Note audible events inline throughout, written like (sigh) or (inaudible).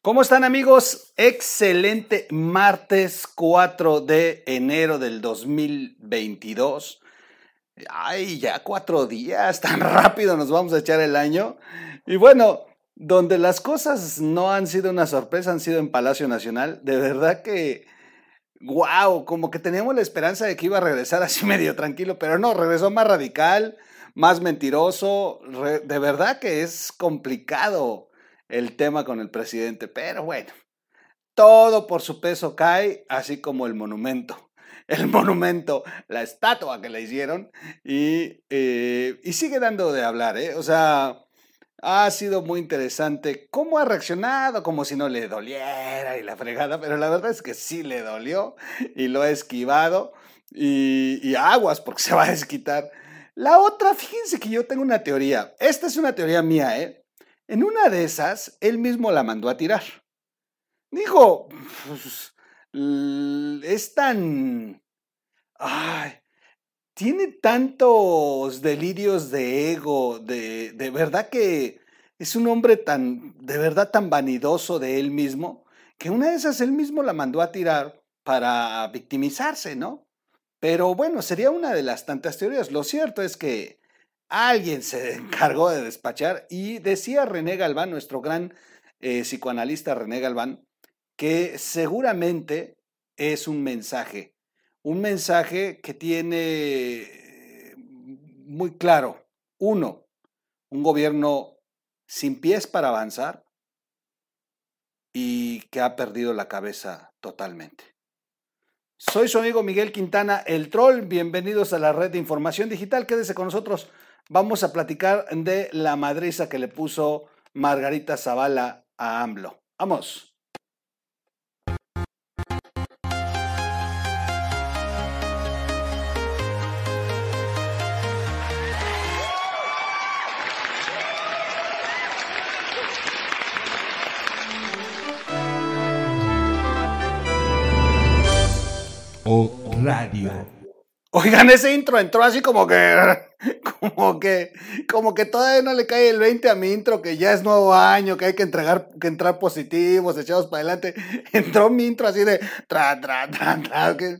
¿Cómo están amigos? Excelente martes 4 de enero del 2022. Ay, ya cuatro días, (laughs) tan rápido nos vamos a echar el año. Y bueno, donde las cosas no han sido una sorpresa, han sido en Palacio Nacional. De verdad que, wow, como que teníamos la esperanza de que iba a regresar así (laughs) medio tranquilo, pero no, regresó más radical, más mentiroso. de verdad que es complicado el tema con el presidente, pero bueno, todo por su peso cae, así como el monumento. (laughs) El monumento, la estatua que le hicieron, y, eh, y sigue dando de hablar, ¿eh? O sea, ha sido muy interesante cómo ha reaccionado, como si no le doliera y la fregada, pero la verdad es que sí le dolió y lo ha esquivado y, y aguas porque (laughs) se va a desquitar. La otra, fíjense que yo tengo una teoría. Esta es una teoría mía, ¿eh? En una de esas, él mismo la mandó a tirar. Dijo, pues, es tan... Ay, tiene tantos delirios de ego, de, de verdad que es un hombre tan, de verdad tan vanidoso de él mismo, que una de esas él mismo la mandó a tirar para victimizarse, ¿no? Pero bueno, sería una de las tantas teorías. Lo cierto es que alguien se encargó de despachar y decía René Galván, nuestro gran eh, psicoanalista René Galván, que seguramente es un mensaje, un mensaje que tiene eh, muy claro, uno, un gobierno sin pies para avanzar y que ha perdido la cabeza totalmente. Soy su amigo Miguel Quintana, el troll. Bienvenidos a la red de información digital. Quédese con nosotros vamos a platicar de la madriza que le puso Margarita Zavala a AMLO. Vamos. Radio. Oigan, ese intro entró así como que, (laughs) como que, como que todavía no le cae el 20 a mi intro, que ya es nuevo año, que hay que entregar, que entrar positivos, echados para adelante. (laughs) Entró mi intro así de tra, tra, tra, tra, que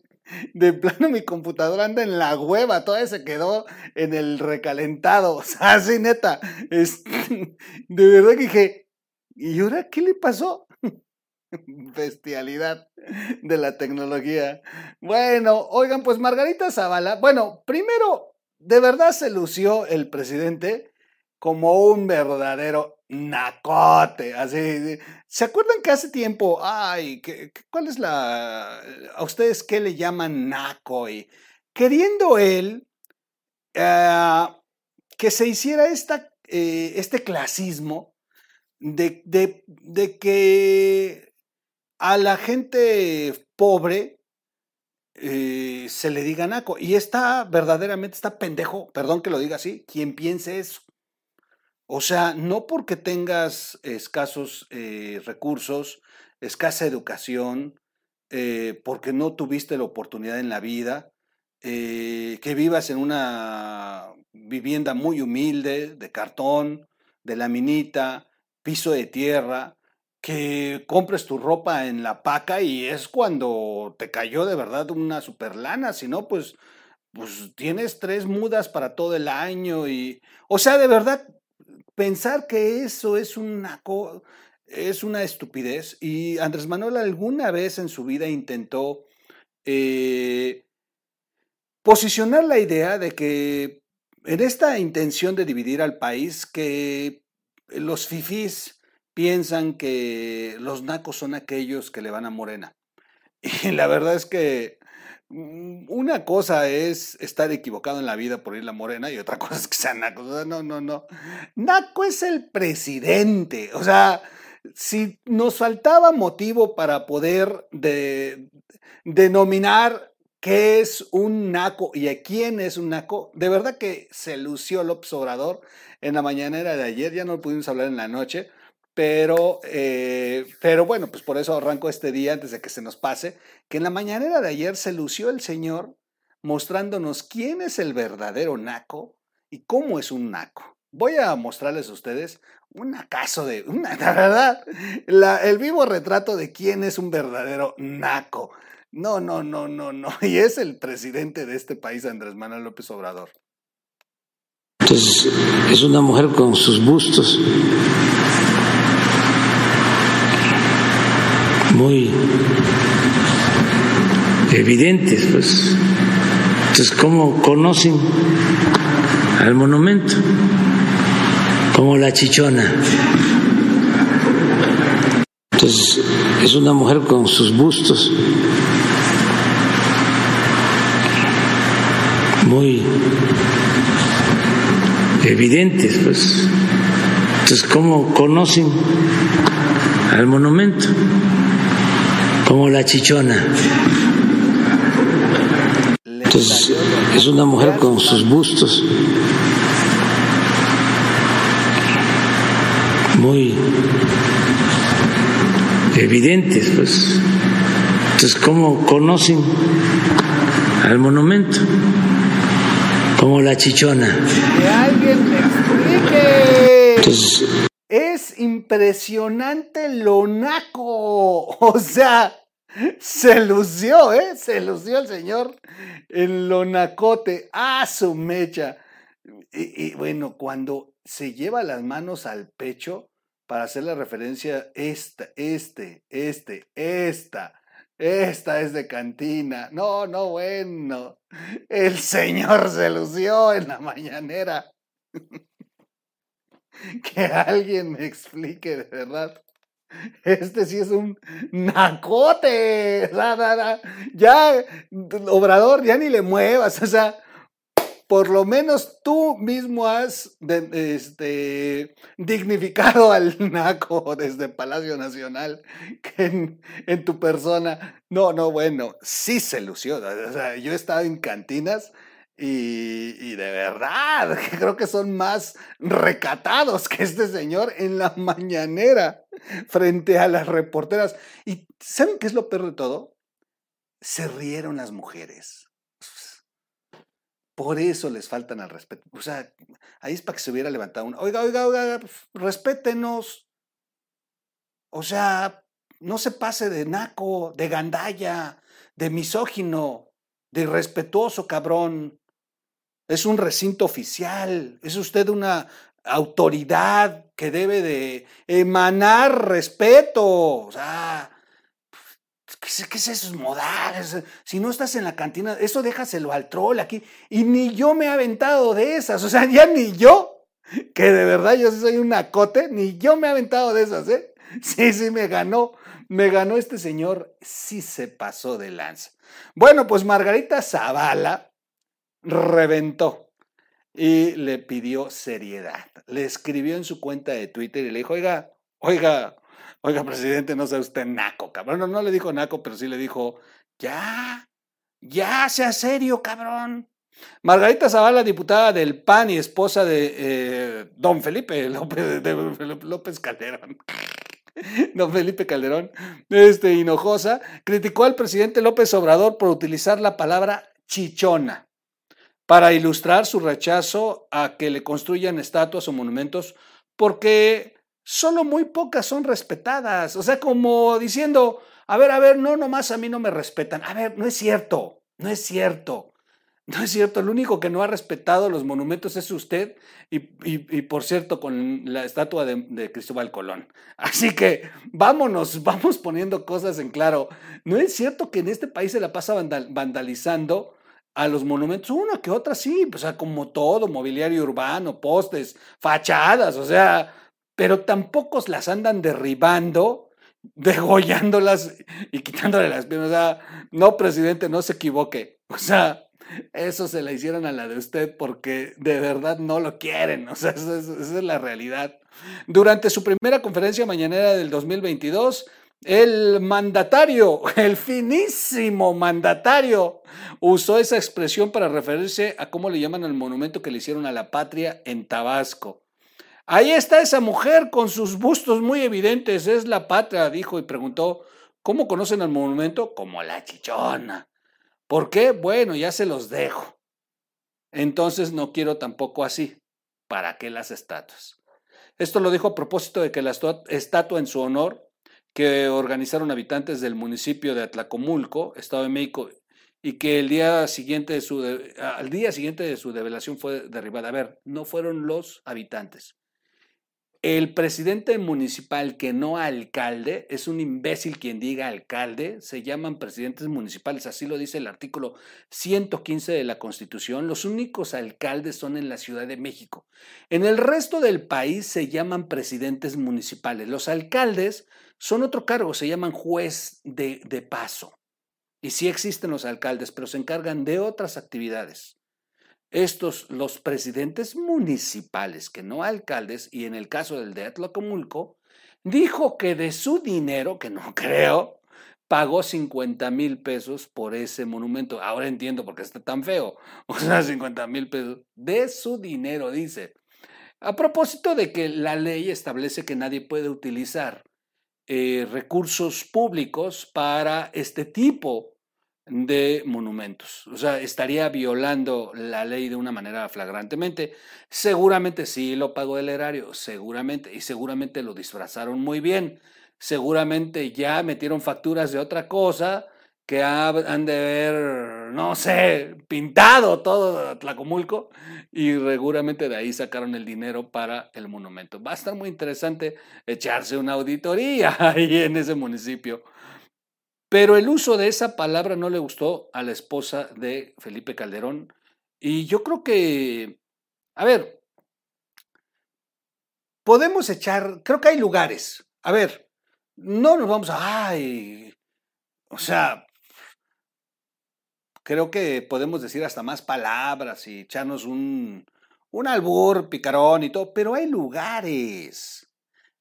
de plano mi computadora anda en la hueva, todavía se quedó en el recalentado. (laughs) O sea, así neta, es, de verdad que dije, ¿y ahora qué le pasó? (laughs) Bestialidad de la tecnología. Bueno, oigan, pues Margarita Zavala, bueno, primero, de verdad se lució el presidente como un verdadero nacote, así. ¿Se acuerdan que hace tiempo, ay, cuál es la, a ustedes qué le llaman naco? Y queriendo él eh, que se hiciera esta, eh, este clasismo de, de, de que a la gente pobre eh, se le diga naco. Y está verdaderamente, está pendejo, perdón que lo diga así, quien piense eso. O sea, no porque tengas escasos eh, recursos, escasa educación, eh, porque no tuviste la oportunidad en la vida, que vivas en una vivienda muy humilde, de cartón, de laminita, piso de tierra, que compres tu ropa en la paca y es cuando te cayó de verdad una super lana, si no, pues, pues tienes tres mudas para todo el año y, o sea, de verdad, pensar que eso es una, es una estupidez. Y Andrés Manuel alguna vez en su vida intentó eh, posicionar la idea de que en esta intención de dividir al país, que los fifís piensan que los nacos son aquellos que le van a Morena. Y la verdad es que mm, una cosa es estar equivocado en la vida por ir a Morena y otra (laughs) cosa es que sean nacos. no, no, no. Naco es el presidente. O sea, si nos faltaba motivo para poder de, denominar qué es un naco y a quién es un naco, de verdad que se lució el Obrador en la mañanera de ayer, ya no lo pudimos hablar en la noche, pero, eh, pero bueno, pues por eso arranco este día antes de que se nos pase, que en la mañanera de ayer se lució el Señor mostrándonos quién es el verdadero naco y cómo es un naco. Voy a mostrarles a ustedes un acaso de, una, (laughs) la verdad, la, el vivo retrato de quién es un verdadero naco. No, no, no, no, no. (laughs) Y es el presidente de este país, Andrés Manuel López Obrador. Entonces, es una mujer con sus bustos muy evidentes, pues. Entonces, ¿cómo conocen al monumento? Como la chichona. Entonces, es una mujer con sus bustos muy evidentes, pues. Entonces, ¿cómo conocen al monumento? Como la chichona. Entonces, es una mujer con sus bustos muy evidentes, pues. Entonces, ¿cómo conocen al monumento? Como la chichona. Que alguien me explique. Entonces, Es impresionante lo naco. (laughs) O sea, se lució, ¿eh? Se lució el señor en lo nacote. ¡Ah, su mecha! Y, y bueno, cuando se lleva las manos al pecho para hacer la referencia, esta, este, este, esta, esta es de cantina. No, no, bueno. El señor se lució en la mañanera. (laughs) (laughs) Que alguien me explique de verdad. Este sí es un nacote. Da, da, da. Ya, Obrador, ya ni le muevas. O sea, por lo menos tú mismo has de- este, dignificado al (laughs) naco desde Palacio Nacional que en, en tu persona. No, no, bueno, sí se lució. O sea, yo he estado en cantinas y, de verdad, (laughs) creo que son más recatados que este señor en la mañanera frente a las reporteras. ¿Y saben qué es lo peor de todo? Se rieron las mujeres. Por eso les faltan al respeto. O sea, ahí es para que se hubiera levantado una. Oiga, oiga, oiga, pues, respétenos. O sea, no se pase de naco, de gandalla, de misógino, de irrespetuoso, cabrón. Es un recinto oficial. Es usted una autoridad que debe de emanar respeto. O sea, ¿Qué es, qué es esos modales? Si no estás en la cantina, eso déjaselo al troll aquí. Y ni yo me he aventado de esas. O sea, ya ni yo, que de verdad yo soy un acote, ni yo me he aventado de esas, ¿eh? Sí, sí, me ganó. Me ganó este señor. Sí se pasó de lanza. Bueno, pues Margarita Zavala reventó y le pidió seriedad. Le escribió en su cuenta de Twitter y le dijo, oiga, oiga, Oiga, presidente, no sea usted naco, cabrón. No, le dijo naco, pero sí le dijo, ya, ya, sea serio, cabrón. Margarita Zavala, diputada del PAN y esposa de eh, don Felipe López, de López Calderón. (laughs) Don Felipe Calderón, este, Hinojosa, criticó al presidente López Obrador por utilizar la palabra chichona para ilustrar su rechazo a que le construyan estatuas o monumentos porque solo muy pocas son respetadas. O sea, como diciendo, a ver, a ver, no, nomás a mí no me respetan. A ver, no es cierto, no es cierto. No es cierto, el único que no ha respetado los monumentos es usted y, y, y por cierto con la estatua de, Cristóbal Colón. Así que vámonos, vamos poniendo cosas en claro. No es cierto que en este país se la pasa vandal, vandalizando a los monumentos, una que otra sí, o sea, como todo, mobiliario urbano, postes, fachadas, o sea, pero tampoco las andan derribando, (laughs) degollándolas y quitándole las piernas. O sea, no, presidente, no se equivoque. (laughs) O sea, eso se la hicieron a la de usted porque de verdad no lo quieren. O sea, esa es, esa es la realidad. Durante su primera conferencia mañanera del 2022, el mandatario, el finísimo mandatario, usó esa expresión para referirse a cómo le llaman al monumento que le hicieron a la patria en Tabasco. Ahí está esa mujer con sus bustos muy evidentes, es la patria, dijo y preguntó, ¿cómo conocen al monumento? Como la chichona. ¿Por qué? Bueno, ya se los dejo. Entonces no quiero tampoco así. ¿Para qué las estatuas? Esto lo dijo a propósito de que la estatua en su honor que organizaron habitantes del municipio de Atlacomulco, Estado de México, y que el día siguiente de su al día siguiente de su develación fue derribada. A ver, no fueron los habitantes. El presidente municipal que no alcalde, es un imbécil quien diga alcalde, se llaman presidentes municipales, así lo dice el artículo 115 de la Constitución. Los únicos alcaldes son en la Ciudad de México. En el resto del país se llaman presidentes municipales. Los alcaldes son otro cargo, se llaman juez de, de paso. Y sí existen los alcaldes, pero se encargan de otras actividades. Estos, los presidentes municipales, que no alcaldes, y en el caso del de Atlacomulco, dijo que de su dinero, que no (laughs) creo, pagó 50 mil pesos por ese monumento. Ahora entiendo por qué está tan feo. (laughs) O sea, 50 mil pesos de su dinero, dice. A propósito de que la ley establece que nadie puede utilizar eh, recursos públicos para este tipo de monumentos. O sea, estaría violando la ley de una manera flagrantemente. Seguramente sí lo pagó el erario, seguramente, y seguramente lo disfrazaron muy bien. Seguramente ya metieron facturas de otra cosa que han de haber, no sé, pintado todo Tlacomulco y seguramente de ahí sacaron el dinero para el monumento. Va a estar muy interesante echarse una auditoría (laughs) ahí en ese municipio. Pero el uso de esa palabra no le gustó a la esposa de Felipe Calderón. Y yo creo que, a ver, podemos echar, creo que hay lugares. A ver, no nos vamos a, ay, o sea, creo que podemos decir hasta más palabras y echarnos un, un albur, picarón y todo, pero hay lugares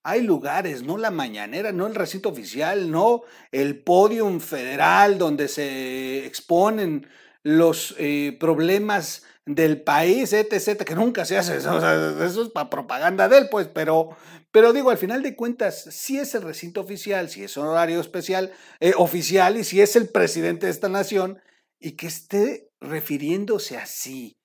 hay lugares, no la mañanera, no el recinto oficial, no el podium federal donde se exponen los eh, problemas del país, etc., que nunca se hace (laughs) eso, eso es para propaganda de él, pues, pero, pero digo, al final de cuentas, si es el recinto oficial, si es horario especial, eh, oficial, y si es el presidente de esta nación, y que esté refiriéndose así,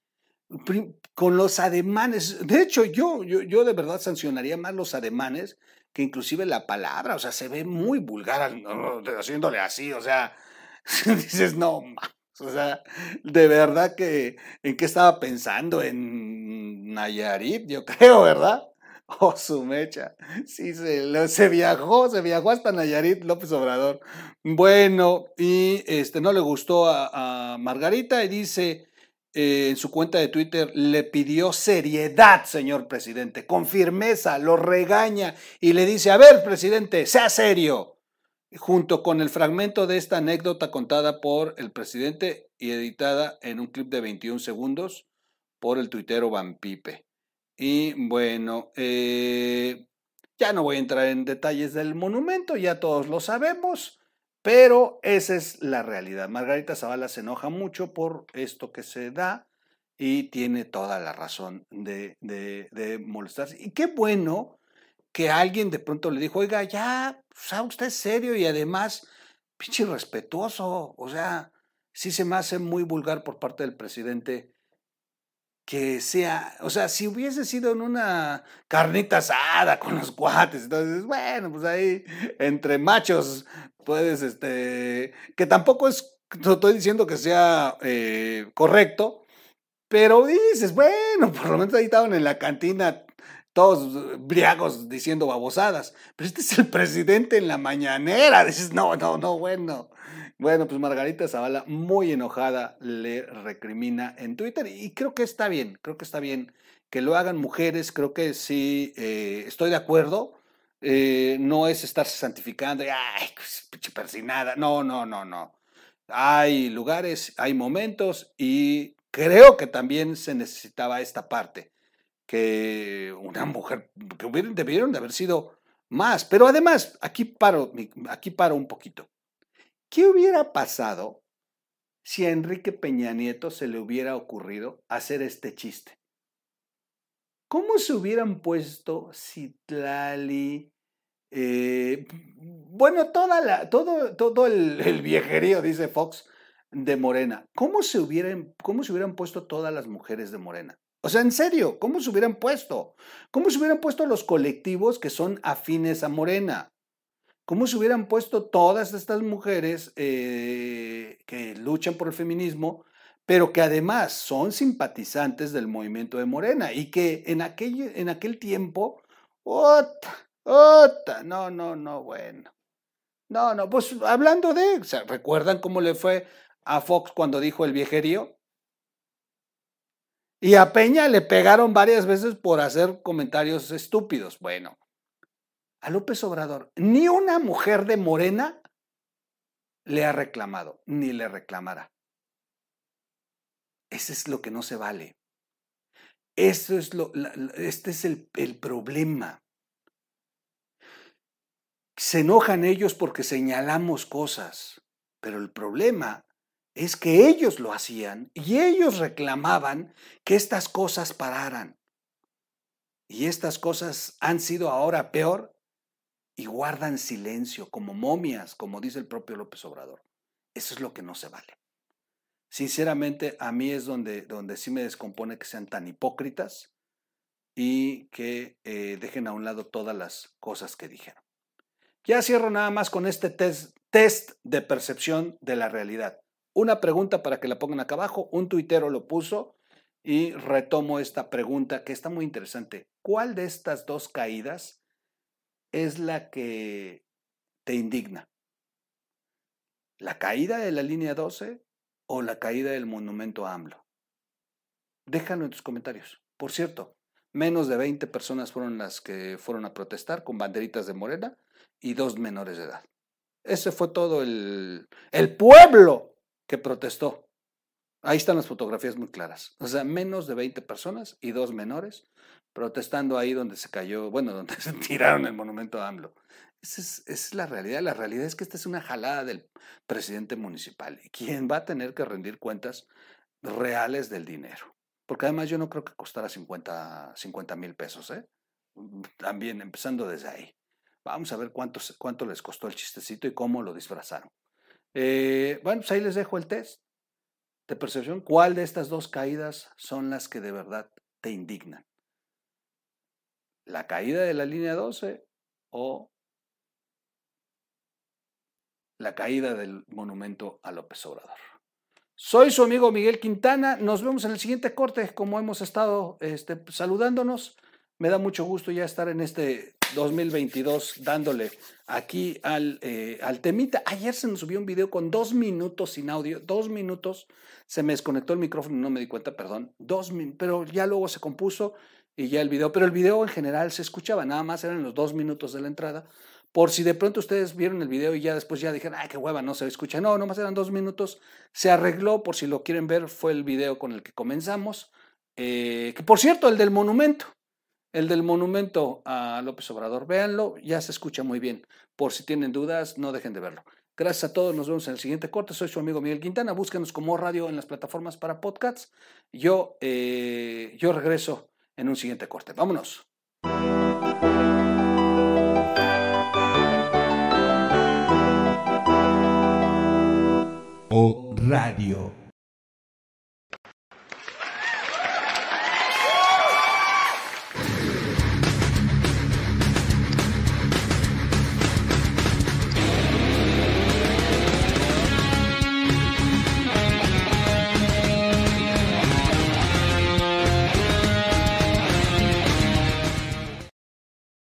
con los ademanes. De hecho, yo, yo, yo de verdad sancionaría más los ademanes que inclusive la palabra. O sea, se ve muy vulgar haciéndole así. O sea, (laughs) dices, no, o sea, de verdad que, ¿en qué estaba pensando? En Nayarit, yo creo, ¿verdad? Oh, su mecha. Sí, se, viajó, se viajó hasta Nayarit López Obrador. Bueno, y este no le gustó a Margarita y dice, eh, en su cuenta de Twitter le pidió seriedad, señor presidente, con firmeza, lo regaña y le dice, a ver, presidente, sea serio, junto con el fragmento de esta anécdota contada por el presidente y editada en un clip de 21 segundos por el tuitero Van Pipe. Y bueno, eh, ya no voy a entrar en detalles del monumento, ya todos lo sabemos. Pero esa es la realidad. Margarita Zavala se enoja mucho por esto que se da y tiene toda la razón de, de, molestarse. Y qué bueno que alguien de pronto le dijo, oiga, ya, sea usted es serio y además, pinche respetuoso. O sea, sí se me hace muy vulgar por parte del presidente que sea, o sea, si hubiese sido en una carnita asada con los cuates, entonces, bueno, pues ahí entre machos puedes, este, que tampoco es, no estoy diciendo que sea eh, correcto, pero dices, bueno, por lo menos ahí estaban en la cantina todos briagos diciendo babosadas, pero este es el presidente en la mañanera, dices, no, no, no, bueno. Bueno, pues Margarita Zavala, muy enojada, le recrimina en Twitter y creo que está bien, creo que está bien que lo hagan mujeres, creo que sí, eh, estoy de acuerdo, eh, no es estarse santificando, y, ay, pues, pinche persinada, no, no, no, no. Hay lugares, hay momentos y creo que también se necesitaba esta parte, que una mujer, que hubieran, debieron de haber sido más, pero además, aquí paro, aquí paro un poquito. ¿Qué hubiera pasado si a Enrique Peña Nieto se le hubiera ocurrido hacer este chiste? ¿Cómo se hubieran puesto Citlali? Eh, bueno, toda la, todo, todo el, viejerío, dice Fox, de Morena. ¿Cómo se, hubieran, ¿Cómo se hubieran puesto todas las mujeres de Morena? O sea, en serio, ¿cómo se hubieran puesto? ¿Cómo se hubieran puesto los colectivos que son afines a Morena? ¿Cómo se hubieran puesto todas estas mujeres eh, que luchan por el feminismo, pero que además son simpatizantes del movimiento de Morena y que en aquel, en aquel tiempo, ¡ota! ¡ota! No, no, no, bueno. No, no, pues hablando de, ¿recuerdan cómo le fue a Fox cuando dijo el viejerío? Y a Peña le pegaron varias veces por hacer comentarios estúpidos. Bueno, a López Obrador, ni una mujer de Morena le ha reclamado, ni le reclamará. Ese es lo que no se vale. Eso es lo, este es el, el problema. Se enojan ellos porque señalamos cosas, pero el problema es que ellos lo hacían y ellos reclamaban que estas cosas pararan. Y estas cosas han sido ahora peor y guardan silencio como momias, como dice el propio López Obrador. Eso es lo que no se vale. Sinceramente, a mí es donde, donde sí me descompone que sean tan hipócritas y que eh, dejen a un lado todas las cosas que dijeron. Ya cierro nada más con este test, test de percepción de la realidad una pregunta para que la pongan acá abajo. Un tuitero lo puso y retomo esta pregunta que está muy interesante. ¿Cuál de estas dos caídas es la que te indigna? ¿La caída de la línea 12 o la caída del monumento a AMLO? Déjalo en tus comentarios. Por cierto, menos de 20 personas fueron las que fueron a protestar con banderitas de Morena y dos menores de edad. Ese fue todo el, el pueblo que protestó. Ahí están las fotografías muy claras. O sea, menos de 20 personas y dos menores protestando ahí donde se cayó, bueno, (laughs) donde se tiraron el monumento a AMLO. Esa es, la realidad. La realidad es que esta es una jalada del presidente municipal y quien va a tener que rendir cuentas reales del dinero. Porque además yo no creo que costara 50 mil pesos, ¿eh? También empezando desde ahí. Vamos a ver cuánto, cuánto les costó el chistecito y cómo lo disfrazaron. Eh, bueno, pues ahí les dejo el test percepción. ¿Cuál de estas dos caídas son las que de verdad te indignan? ¿La caída de la línea 12 o la caída del monumento a López Obrador? Soy su amigo Miguel Quintana. Nos vemos en el siguiente corte, como hemos estado este, saludándonos. Me da mucho gusto ya estar en este 2022 dándole aquí al, eh, al temita. Ayer se nos subió un video con dos minutos sin audio, dos minutos. Se me desconectó el micrófono y no me di cuenta, perdón. Dos pero ya luego se compuso y ya el video. Pero el video en general se escuchaba, nada más eran los dos minutos de la entrada. Por si de pronto ustedes vieron el video y ya después ya dijeron, ay, qué hueva, no se escucha. No, nomás eran dos minutos. Se arregló, por si lo quieren ver, fue el video con el que comenzamos. Eh, que por cierto, el del monumento. El del monumento a López Obrador, véanlo, ya se escucha muy bien. Por si tienen dudas, no dejen de verlo. Gracias a todos, nos vemos en el siguiente corte. Soy su amigo Miguel Quintana, búsquenos como radio en las plataformas para podcasts. Yo, eh, yo regreso en un siguiente corte. Vámonos. O Radio.